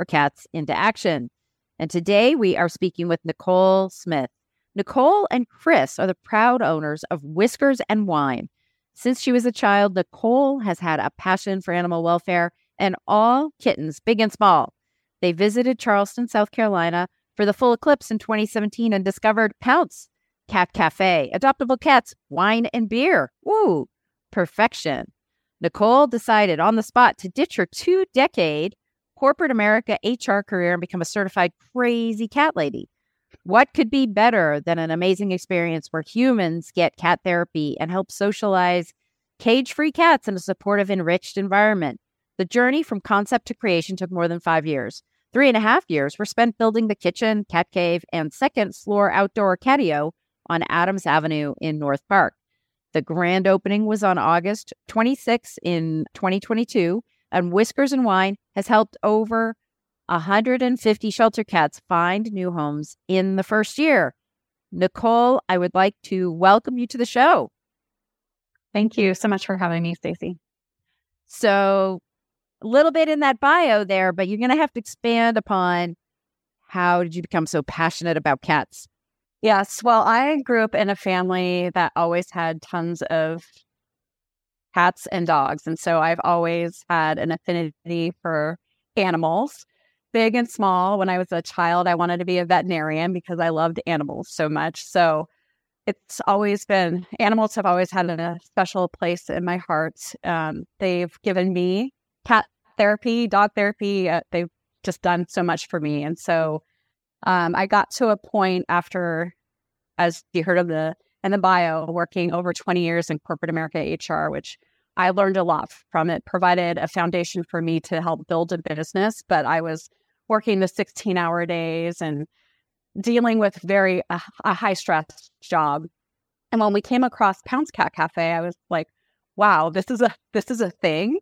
for cats into action. And today we are speaking with Nicole Smith. Nicole and Chris are the proud owners of Whiskers and Wine. Since she was a child, Nicole has had a passion for animal welfare and all kittens, big and small. They visited Charleston, South Carolina for the full eclipse in 2017 and discovered Pounce Cat Cafe, adoptable cats, wine and beer. Woo, perfection. Nicole decided on the spot to ditch her two decade corporate America HR career and become a certified crazy cat lady. What could be better than an amazing experience where humans get cat therapy and help socialize cage free cats in a supportive, enriched environment? The journey from concept to creation took more than five years. Three and a half years were spent building the kitchen, cat cave, and second floor outdoor catio on Adams Avenue in North Park. The grand opening was on August 26 in 2022, and Whiskers and Wine has helped over 150 shelter cats find new homes in the first year. Nicole, I would like to welcome you to the show. Thank you so much for having me, Stacy. So, a little bit in that bio there, but you're going to have to expand upon how did you become so passionate about cats? Yes. Well, I grew up in a family that always had tons of cats and dogs. And so I've always had an affinity for animals, big and small. When I was a child, I wanted to be a veterinarian because I loved animals so much. So it's always been, animals have always had a special place in my heart. Um, they've given me cat therapy, dog therapy. Uh, they've just done so much for me. And so um, I got to a point after, as you heard of the in the bio, working over 20 years in corporate America HR, which I learned a lot from it, provided a foundation for me to help build a business. But I was working the 16 hour days and dealing with very uh, a high stress job. And when we came across Pounce Cat Cafe, I was like, wow, this is a this is a thing.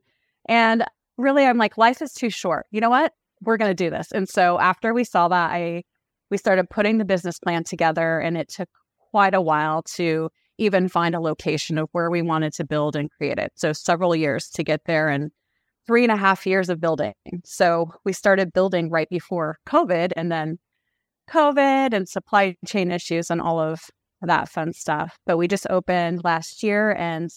And really I'm like, life is too short. You know what? we're to do this. And so after we saw that, I we started putting the business plan together, and it took quite a while to even find a location of where we wanted to build and create it. So several years to get there, and three and a half years of building. So we started building right before COVID, and then COVID and supply chain issues and all of that fun stuff. But we just opened last year, and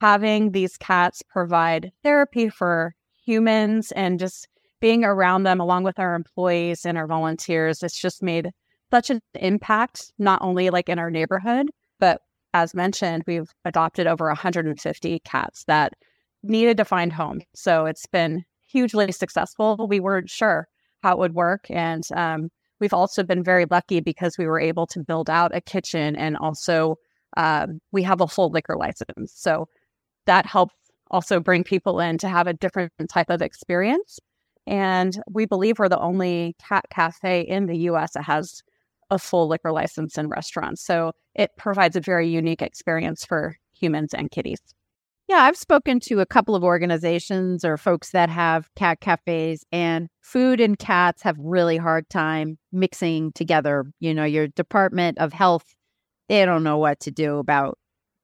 having these cats provide therapy for humans and just being around them along with our employees and our volunteers, it's just made such an impact, not only like in our neighborhood, but as mentioned, we've adopted over 150 cats that needed to find home. So it's been hugely successful. We weren't sure how it would work. And um, we've also been very lucky because we were able to build out a kitchen and also um, we have a full liquor license. So that helps also bring people in to have a different type of experience. And we believe we're the only cat cafe in the US that has a full liquor license in restaurants. So it provides a very unique experience for humans and kitties. Yeah, I've spoken to a couple of organizations or folks that have cat cafes, and food and cats have really hard time mixing together. You know, your Department of Health, they don't know what to do about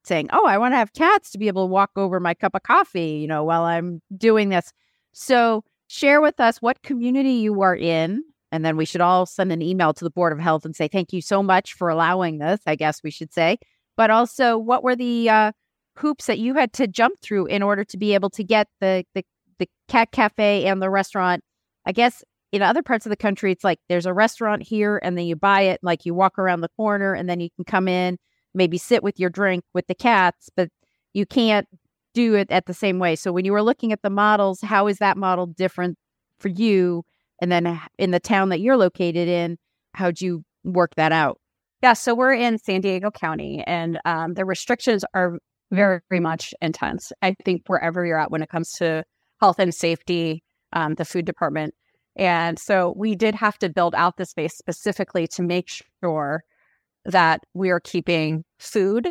saying, "Oh, I want to have cats to be able to walk over my cup of coffee," you know, while I'm doing this. So share with us what community you are in. And then we should all send an email to the Board of Health and say, thank you so much for allowing this, I guess we should say. But also, what were the uh, hoops that you had to jump through in order to be able to get the, the, the cat cafe and the restaurant? I guess in other parts of the country, it's like there's a restaurant here and then you buy it, like you walk around the corner and then you can come in, maybe sit with your drink with the cats, but you can't do it at the same way. So when you were looking at the models, how is that model different for you? And then in the town that you're located in, how'd you work that out? Yeah, so we're in San Diego County, and um, the restrictions are very, very much intense. I think wherever you're at when it comes to health and safety, um, the food department And so we did have to build out the space specifically to make sure that we are keeping food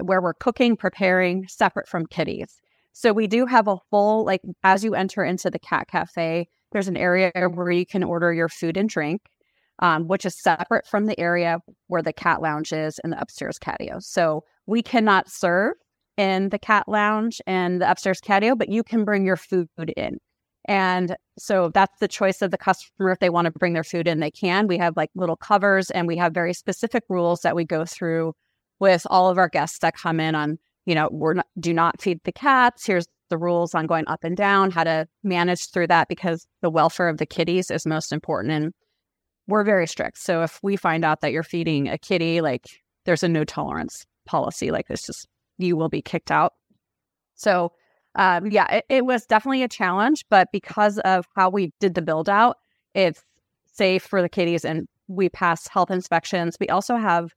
where we're cooking, preparing separate from kitties. So we do have a full, like, as you enter into the cat cafe, there's an area where you can order your food and drink, um, which is separate from the area where the cat lounge is and the upstairs patio. So we cannot serve in the cat lounge and the upstairs patio, but you can bring your food in. And so that's the choice of the customer. If they want to bring their food in, they can. We have like little covers and we have very specific rules that we go through with all of our guests that come in on, you know, we're not, do not feed the cats. Here's the rules on going up and down, how to manage through that because the welfare of the kitties is most important. And we're very strict. So if we find out that you're feeding a kitty, like there's a no tolerance policy, like this just, you will be kicked out. So um, yeah, it, it was definitely a challenge, but because of how we did the build out, it's safe for the kitties and we pass health inspections. We also have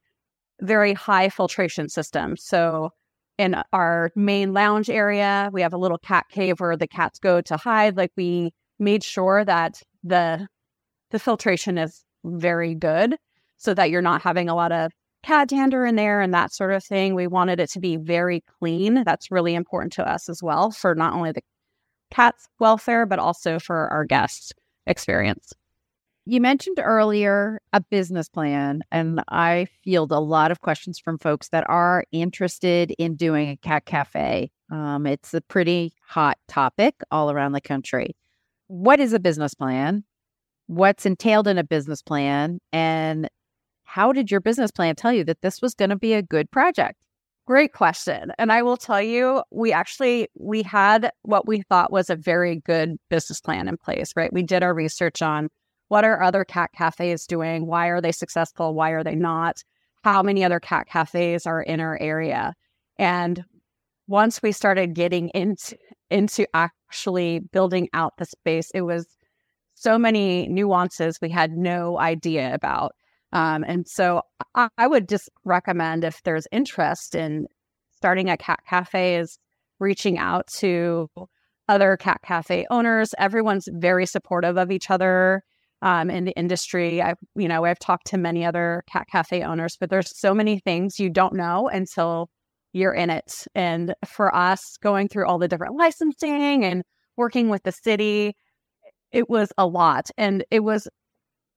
very high filtration systems. So in our main lounge area, we have a little cat cave where the cats go to hide. Like we made sure that the the filtration is very good so that you're not having a lot of cat dander in there and that sort of thing. We wanted it to be very clean. That's really important to us as well for not only the cat's welfare, but also for our guests' experience. You mentioned earlier a business plan, and I field a lot of questions from folks that are interested in doing a cat cafe. Um, it's a pretty hot topic all around the country. What is a business plan? What's entailed in a business plan? And how did your business plan tell you that this was going to be a good project? Great question. And I will tell you, we actually we had what we thought was a very good business plan in place, right? We did our research on what are other cat cafes doing? Why are they successful? Why are they not? How many other cat cafes are in our area? And once we started getting into into actually building out the space, it was so many nuances we had no idea about. Um, and so I, I, would just recommend if there's interest in starting a cat cafe is reaching out to other cat cafe owners. Everyone's very supportive of each other um, in the industry. I, you know, I've talked to many other cat cafe owners, but there's so many things you don't know until you're in it. And for us, going through all the different licensing and working with the city, it was a lot. And it was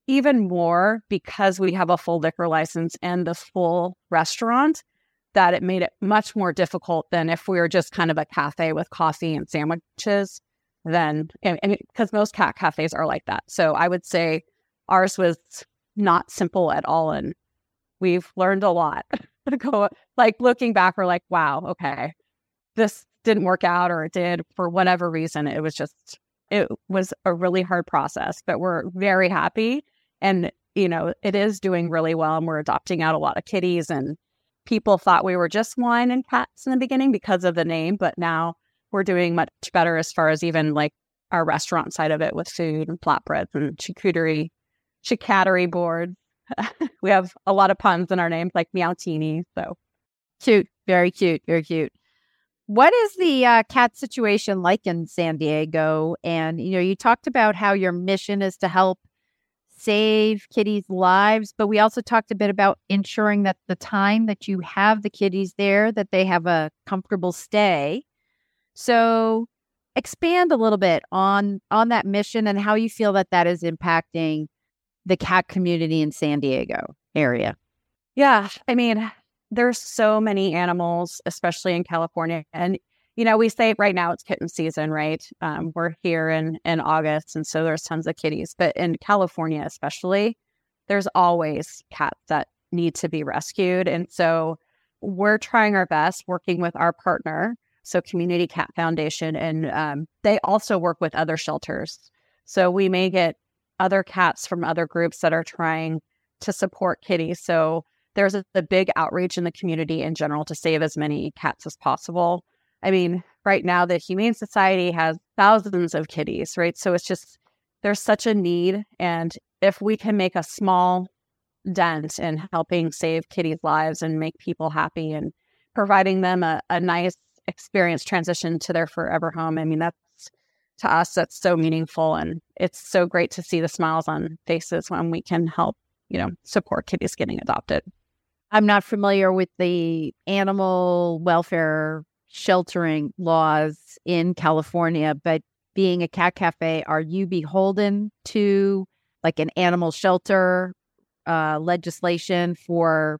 even more because we have a full liquor license and the full restaurant that it made it much more difficult than if we were just kind of a cafe with coffee and sandwiches then because most cat cafes are like that so i would say ours was not simple at all and we've learned a lot go like looking back we're like wow okay this didn't work out or it did for whatever reason it was just it was a really hard process but we're very happy and, you know, it is doing really well. And we're adopting out a lot of kitties. And people thought we were just wine and cats in the beginning because of the name. But now we're doing much better as far as even like our restaurant side of it with food and flatbreads and charcuterie, charcuterie boards. we have a lot of puns in our names like Meowtini. So cute, very cute, very cute. What is the uh, cat situation like in San Diego? And you know, you talked about how your mission is to help save kitties' lives, but we also talked a bit about ensuring that the time that you have the kitties there, that they have a comfortable stay. So expand a little bit on on that mission and how you feel that that is impacting the cat community in San Diego area. Yeah, I mean, there's so many animals, especially in California, and you know, we say right now it's kitten season, right? Um, we're here in in August, and so there's tons of kitties. But in California, especially, there's always cats that need to be rescued, and so we're trying our best working with our partner, so Community Cat Foundation, and um, they also work with other shelters. So we may get other cats from other groups that are trying to support kitties. So there's a, a big outreach in the community in general to save as many cats as possible. I mean, right now the Humane Society has thousands of kitties, right? So it's just there's such a need. And if we can make a small dent in helping save kitties' lives and make people happy and providing them a, a nice experience transition to their forever home, I mean, that's to us that's so meaningful and it's so great to see the smiles on faces when we can help you know support kitties getting adopted. I'm not familiar with the animal welfare sheltering laws in california but being a cat cafe are you beholden to like an animal shelter uh, legislation for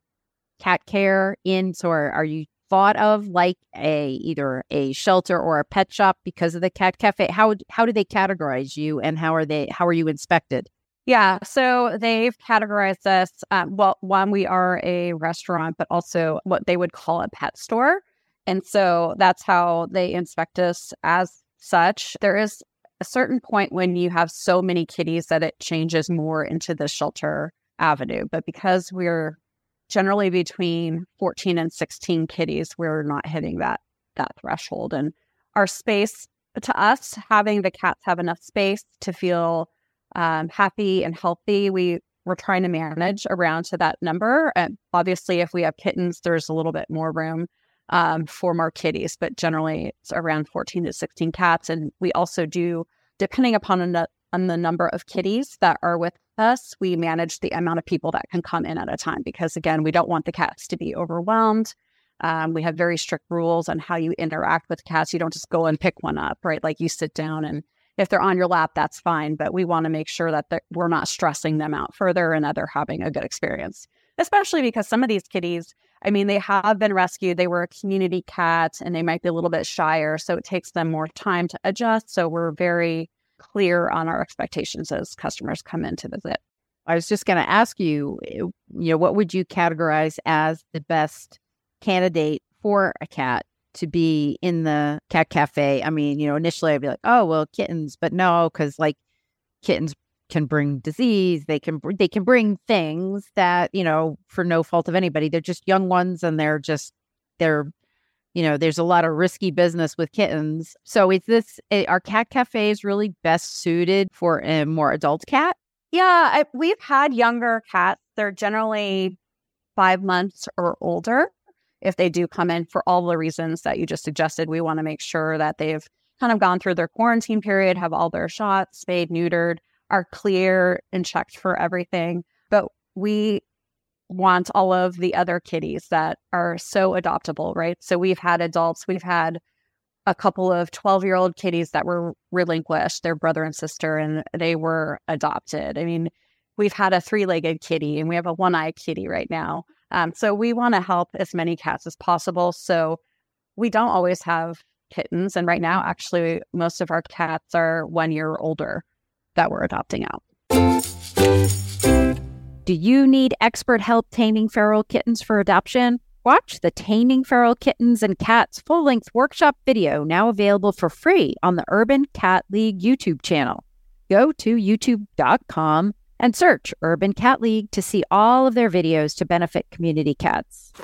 cat care in so are, are you thought of like a either a shelter or a pet shop because of the cat cafe? How how do they categorize you and how are they how are you inspected? Yeah so they've categorized us um, well one we are a restaurant but also what they would call a pet store and so that's how they inspect us as such. There is a certain point when you have so many kitties that it changes more into the shelter avenue but because we're generally between 14 and 16 kitties we're not hitting that that threshold. And our space to us having the cats have enough space to feel um, happy and healthy we we're trying to manage around to that number. And obviously if we have kittens there's a little bit more room um, for more kitties but generally it's around 14 to 16 cats. And we also do depending upon on the number of kitties that are with us, we manage the amount of people that can come in at a time because, again, we don't want the cats to be overwhelmed. Um, we have very strict rules on how you interact with cats. You don't just go and pick one up, right? Like you sit down and if they're on your lap, that's fine. But we want to make sure that we're not stressing them out further and that they're having a good experience, especially because some of these kitties, I mean, they have been rescued. They were a community cat and they might be a little bit shyer. So it takes them more time to adjust. So we're very clear on our expectations as customers come in to visit. I was just going to ask you, eh, you know, what would you categorize as the best candidate for a cat to be in the cat cafe? I mean, you know, initially I'd be like, oh, well, kittens, but no, because like kittens can bring disease. They can they can bring things that you know for no fault of anybody. They're just young ones, and they're just they're you know, there's a lot of risky business with kittens. So is this, eh, are cat cafes really best suited for a more adult cat? Yeah, I, we've had younger cats. They're generally five months or older. If they do come in for all the reasons that you just suggested, we want to make sure that they've kind of gone through their quarantine period, have all their shots, spayed, neutered, are clear and checked for everything. But we want all of the other kitties that are so adoptable, right? So we've had adults, we've had a couple of 12 year old kitties that were relinquished, their brother and sister, and they were adopted. I mean, we've had a three legged kitty and we have a one eyed kitty right now. Um, so we want to help as many cats as possible. So we don't always have kittens. And right now, actually, most of our cats are one year older that we're adopting out. Do you need expert help taming feral kittens for adoption? Watch the Taming Feral Kittens and Cats full length workshop video now available for free on the Urban Cat League YouTube channel. Go to youtube.com and search Urban Cat League to see all of their videos to benefit community cats.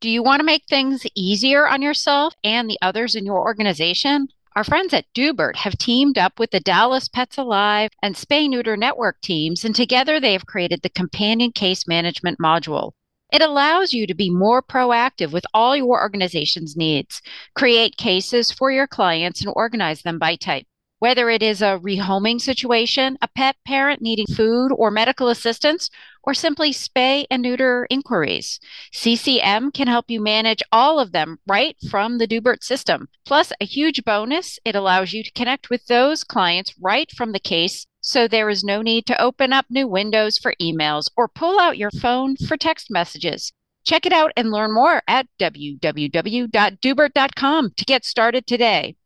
Do you want to make things easier on yourself and the others in your organization? Our friends at Doobert have teamed up with the Dallas Pets Alive and Spay Neuter Network teams, and together they have created the Companion Case Management Module. It allows you to be more proactive with all your organization's needs, create cases for your clients, and organize them by type. Whether it is a rehoming situation, a pet parent needing food or medical assistance, or simply spay and neuter inquiries, CCM can help you manage all of them right from the Doobert system. Plus, a huge bonus, it allows you to connect with those clients right from the case so there is no need to open up new windows for emails or pull out your phone for text messages. Check it out and learn more at www.doobert.com to get started today.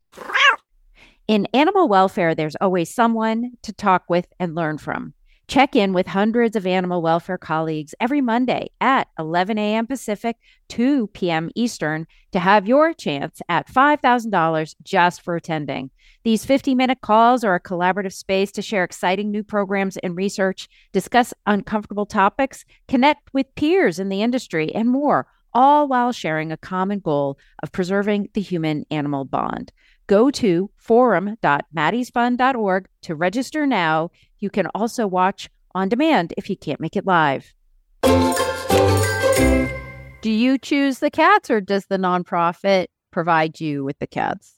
In animal welfare, there's always someone to talk with and learn from. Check in with hundreds of animal welfare colleagues every Monday at 11 a.m. Pacific, 2 p.m. Eastern to have your chance at $5,000 just for attending. These 50 minute calls are a collaborative space to share exciting new programs and research, discuss uncomfortable topics, connect with peers in the industry, and more, all while sharing a common goal of preserving the human animal bond. Go to forum.maddiesfund.org to register now. You can also watch on demand if you can't make it live. Do you choose the cats or does the nonprofit provide you with the cats?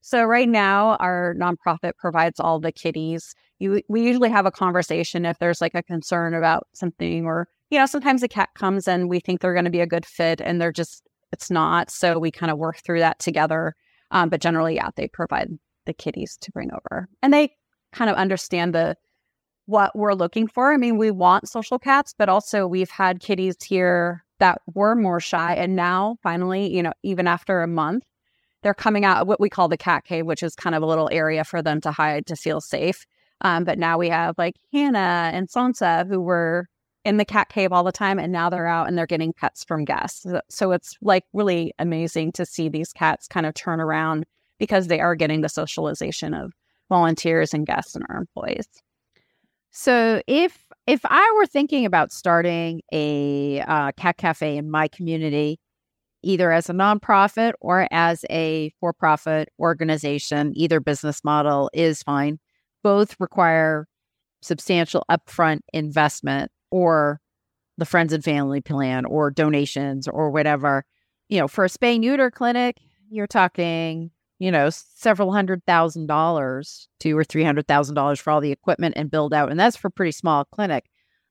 So right now, our nonprofit provides all the kitties. You, we usually have a conversation if there's like a concern about something, or you know, sometimes a cat comes and we think they're going to be a good fit, and they're just it's not. So we kind of work through that together. Um, but generally, yeah, they provide the kitties to bring over, and they kind of understand the what we're looking for. I mean, we want social cats, but also we've had kitties here that were more shy, and now finally, you know, even after a month, they're coming out of what we call the cat cave, which is kind of a little area for them to hide to feel safe. Um, but now we have like Hannah and Sansa who were in the cat cave all the time, and now they're out and they're getting pets from guests. So it's like really amazing to see these cats kind of turn around because they are getting the socialization of volunteers and guests and our employees. So if if I were thinking about starting a uh, cat cafe in my community, either as a nonprofit or as a for profit organization, either business model is fine. Both require substantial upfront investment or the friends and family plan or donations or whatever. You know, for a spay neuter clinic, you're talking, you know, several hundred thousand dollars, two or three hundred thousand dollars for all the equipment and build out. And that's for a pretty small clinic.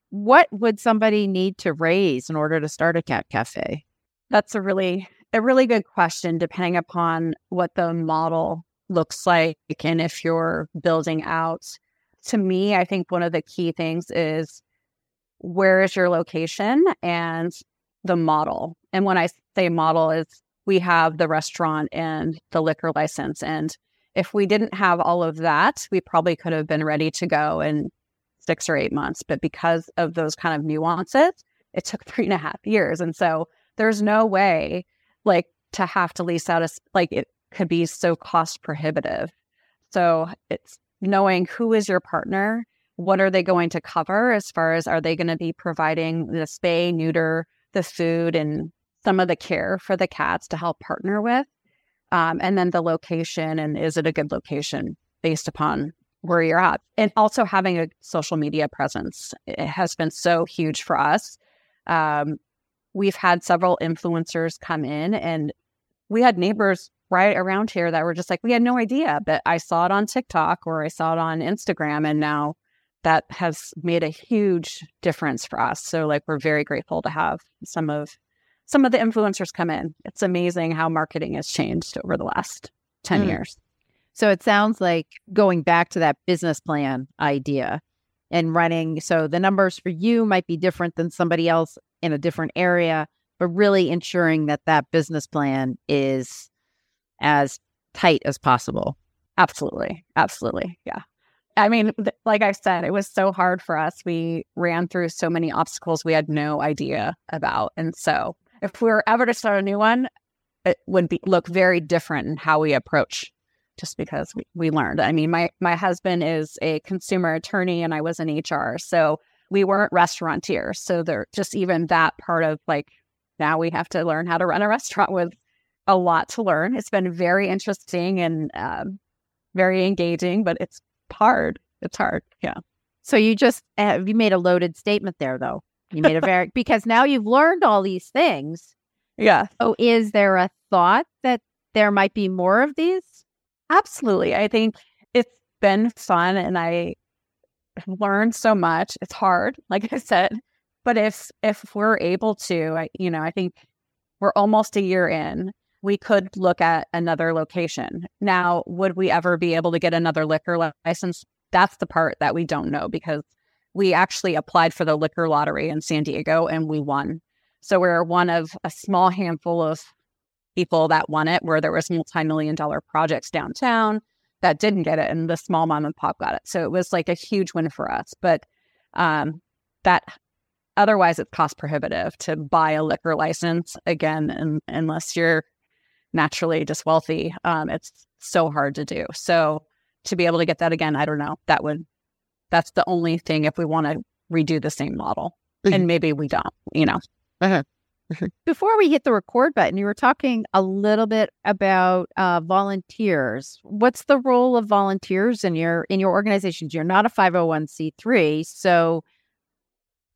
What would somebody need to raise in order to start a cat cafe? That's a really a really good question depending upon what the model looks like and if you're building out. To me, I think one of the key things is where is your location and the model. And when I say model is we have the restaurant and the liquor license and if we didn't have all of that, we probably could have been ready to go in six or eight months. But because of those kind of nuances, it took three and a half years. And so there's no way like to have to lease out a like it could be so cost prohibitive. So it's knowing who is your partner, what are they going to cover as far as are they going to be providing the spay, neuter, the food, and some of the care for the cats to help partner with, um, and then the location and is it a good location based upon where you're at, and also having a social media presence it has been so huge for us. Um, we've had several influencers come in and we had neighbors right around here that were just like, we had no idea, but I saw it on TikTok or I saw it on Instagram. And now that has made a huge difference for us. So like we're very grateful to have some of some of the influencers come in. It's amazing how marketing has changed over the last 10 mm. years. So it sounds like going back to that business plan idea and running. So the numbers for you might be different than somebody else in a different area, but really ensuring that that business plan is as tight as possible. Absolutely. Absolutely. Yeah. I mean, th- like I said, it was so hard for us. We ran through so many obstacles we had no idea about. And so if we were ever to start a new one, it would be look very different in how we approach just because we, we learned. I mean, my my husband is a consumer attorney and I was in HR. So we weren't restaurateurs. So there just even that part of like now we have to learn how to run a restaurant with a lot to learn. It's been very interesting and um, very engaging, but it's hard. It's hard. Yeah. So you just uh, you made a loaded statement there, though. You made a very because now you've learned all these things. Yeah. Oh, is there a thought that there might be more of these? Absolutely. I think it's been fun, and I learned so much. It's hard, like I said, but if if we're able to, I, you know, I think we're almost a year in. We could look at another location. Now, would we ever be able to get another liquor license? That's the part that we don't know because we actually applied for the liquor lottery in San Diego and we won. So we're one of a small handful of people that won it where there was multi-million dollar projects downtown that didn't get it and the small mom and pop got it. So it was like a huge win for us. But um, that otherwise it's cost prohibitive to buy a liquor license again, and, unless you're naturally just wealthy. Um, it's so hard to do. So to be able to get that again, I don't know. That would that's the only thing if we want to redo the same model, mm-hmm. and maybe we don't. You know. Uh-huh. Before we hit the record button, you were talking a little bit about uh, volunteers. What's the role of volunteers in your in your organizations? You're not a 501c3, so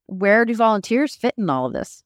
where do volunteers fit in all of this?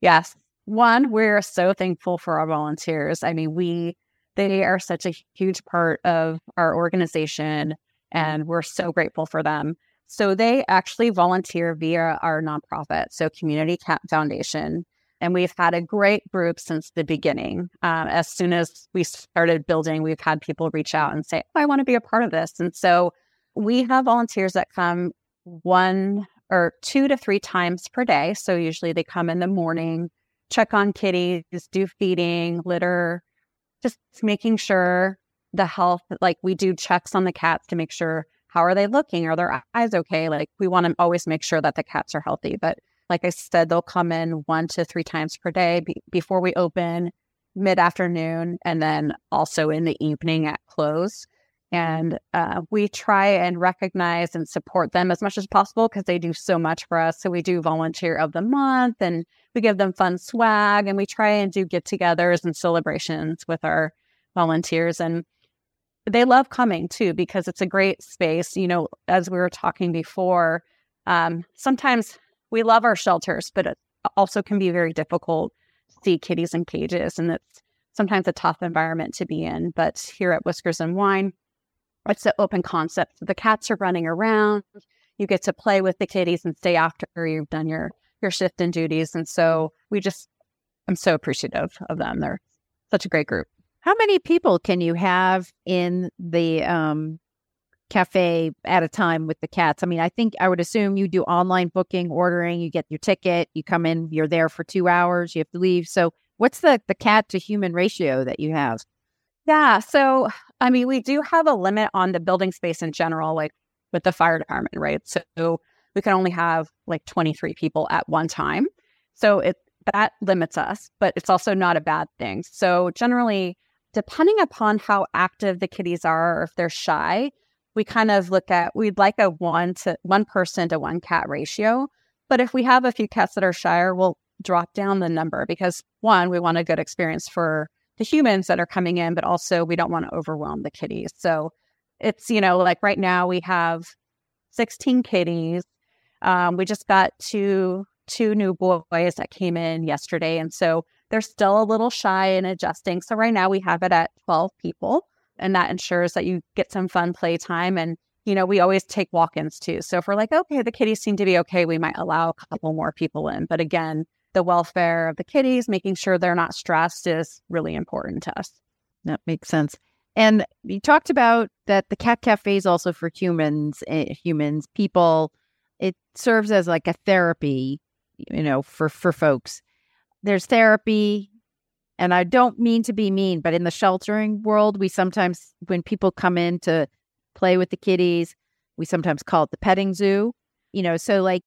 Yes. One, we're so thankful for our volunteers. I mean, we They are such a huge part of our organization, and we're so grateful for them. So they actually volunteer via our nonprofit, so Community Cat Foundation. And we've had a great group since the beginning. Um, as soon as we started building, we've had people reach out and say, oh, I want to be a part of this. And so we have volunteers that come one or two to three times per day. So usually they come in the morning, check on kitties, do feeding, litter, just making sure the health, like we do checks on the cats to make sure how are they looking? Are their eyes okay? Like we want to always make sure that the cats are healthy. But like I said, they'll come in one to three times per day be- before we open, mid afternoon, and then also in the evening at close. And uh, we try and recognize and support them as much as possible because they do so much for us. So we do volunteer of the month and we give them fun swag and we try and do get togethers and celebrations with our volunteers. And they love coming too because it's a great space. You know, as we were talking before, um, sometimes we love our shelters, but it also can be very difficult to see kitties in cages, and it's sometimes a tough environment to be in. But here at Whiskers and Wine, it's an open concept. The cats are running around. You get to play with the kitties and stay after you've done your your shift and duties. And so we just, I'm so appreciative of them. They're such a great group. How many people can you have in the um, cafe at a time with the cats? I mean, I think I would assume you do online booking, ordering, you get your ticket, you come in, you're there for two hours, you have to leave. So, what's the the cat to human ratio that you have? Yeah, so I mean, we do have a limit on the building space in general, like with the fire department, right? So we can only have like 23 people at one time. So it that limits us, but it's also not a bad thing. So generally, depending upon how active the kitties are or if they're shy, we kind of look at we'd like a one to one person to one cat ratio. But if we have a few cats that are shyer, we'll drop down the number because one, we want a good experience for the humans that are coming in, but also we don't want to overwhelm the kitties. So it's, you know, like right now we have 16 kitties. Um, we just got two two new boys that came in yesterday. And so they're still a little shy and adjusting. So right now we have it at 12 people, and that ensures that you get some fun playtime. And, you know, we always take walk ins too. So if we're like, okay, the kitties seem to be okay, we might allow a couple more people in. But again, the welfare of the kitties, making sure they're not stressed is really important to us. That makes sense. And you talked about that the cat cafe is also for humans, uh, humans, people. It serves as like a therapy, you know, for for folks there's therapy and I don't mean to be mean, but in the sheltering world, we sometimes, when people come in to play with the kitties, we sometimes call it the petting zoo. You know, so like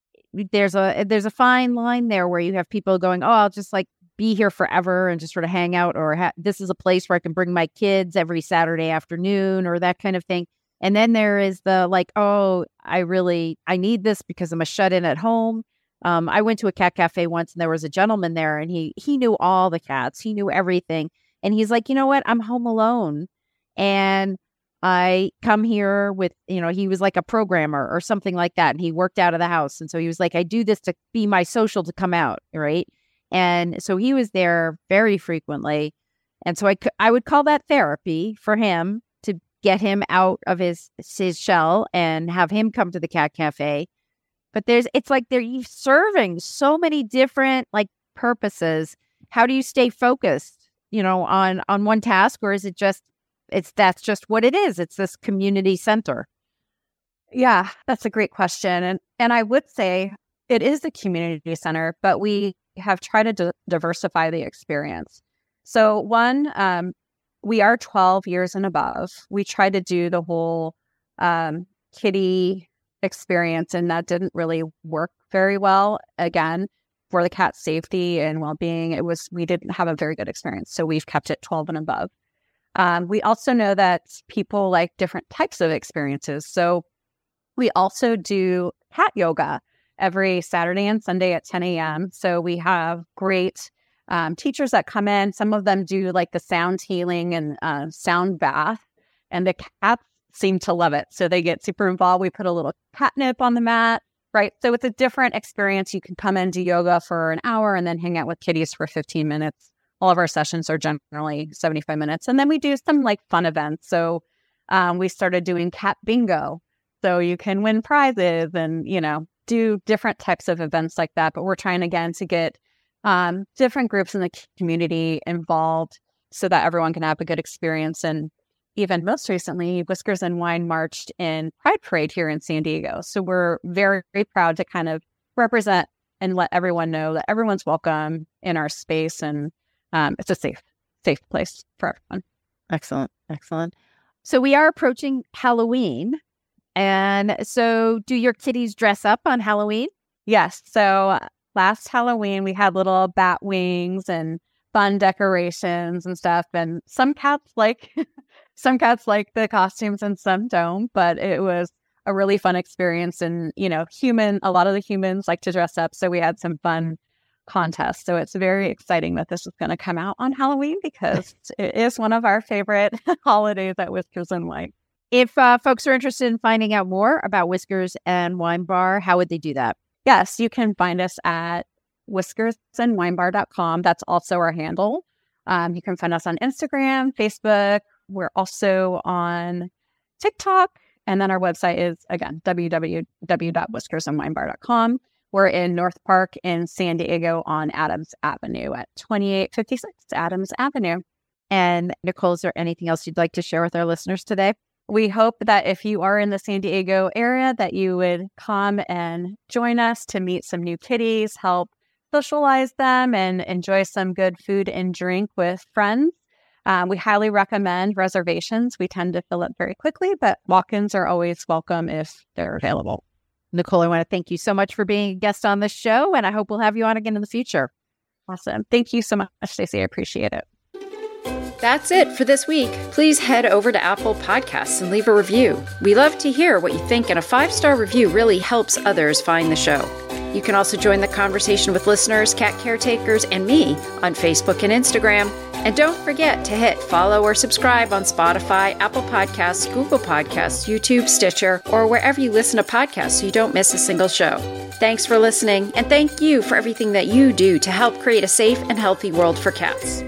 there's a there's a fine line there where you have people going, oh, I'll just like be here forever and just sort of hang out, or ha- this is a place where I can bring my kids every Saturday afternoon, or that kind of thing. And then there is the like, oh, I really I need this because I'm a shut in at home. Um, I went to a cat cafe once and there was a gentleman there and he he knew all the cats. He knew everything. And he's like, you know what? I'm home alone. And I come here with, you know, he was like a programmer or something like that. And he worked out of the house. And so he was like, I do this to be my social to come out. Right. And so he was there very frequently. And so I, I would call that therapy for him to get him out of his, his shell and have him come to the cat cafe but there's it's like they're serving so many different like purposes how do you stay focused you know on on one task or is it just it's that's just what it is it's this community center. Yeah that's a great question and and i would say it is a community center but we have tried to d- diversify the experience. So one um, we are 12 years and above. We try to do the whole um, kitty experience and that didn't really work very well. Again for the cat's safety and well-being it was we didn't have a very good experience so we've kept it 12 and above um, we also know that people like different types of experiences so we also do cat yoga every saturday and sunday at 10 a.m so we have great um, teachers that come in some of them do like the sound healing and uh, sound bath and the cats seem to love it. So they get super involved. We put a little catnip on the mat, right? So it's a different experience. You can come in, do yoga for an hour and then hang out with kitties for 15 minutes all of our sessions are generally 75 minutes. And then we do some like fun events. So um, we started doing cat bingo. So you can win prizes and, you know, do different types of events like that. But we're trying again to get um, different groups in the community involved so that everyone can have a good experience. And even most recently, Whiskers and Wine marched in Pride Parade here in San Diego. So we're very, very proud to kind of represent and let everyone know that everyone's welcome in our space and um, it's a safe, safe place for everyone. Excellent. Excellent. So we are approaching Halloween. And so do your kitties dress up on Halloween? Yes. So last Halloween, we had little bat wings and fun decorations and stuff. And some cats like some cats like the costumes and some don't, but it was a really fun experience. And, you know, human, a lot of the humans like to dress up. So we had some fun contests. So it's very exciting that this is going to come out on Halloween because it is one of our favorite holidays at Whiskers and Wine. If uh, folks are interested in finding out more about Whiskers and Wine Bar, how would they do that? Yes, you can find us at whiskersandwinebar.com. That's also our handle. Um, you can find us on Instagram, Facebook. We're also on TikTok. And then our website is, again, www.whiskersandwinebar.com. We're in North Park in San Diego on Adams Avenue at 2856 Adams Avenue. And Nicole, is there anything else you'd like to share with our listeners today? We hope that if you are in the San Diego area, that you would come and join us to meet some new kitties, help socialize them, and enjoy some good food and drink with friends. Um, we highly recommend reservations. We tend to fill up very quickly, but walk ins are always welcome if they're available. Nicole, I want to thank you so much for being a guest on the show, and I hope we'll have you on again in the future. Awesome. Thank you so much, Stacy. I appreciate it. That's it for this week. Please head over to Apple Podcasts and leave a review. We love to hear what you think, and a five star review really helps others find the show. You can also join the conversation with listeners, cat caretakers, and me on Facebook and Instagram. And don't forget to hit follow or subscribe on Spotify, Apple Podcasts, Google Podcasts, YouTube, Stitcher, or wherever you listen to podcasts so you don't miss a single show. Thanks for listening, and thank you for everything that you do to help create a safe and healthy world for cats.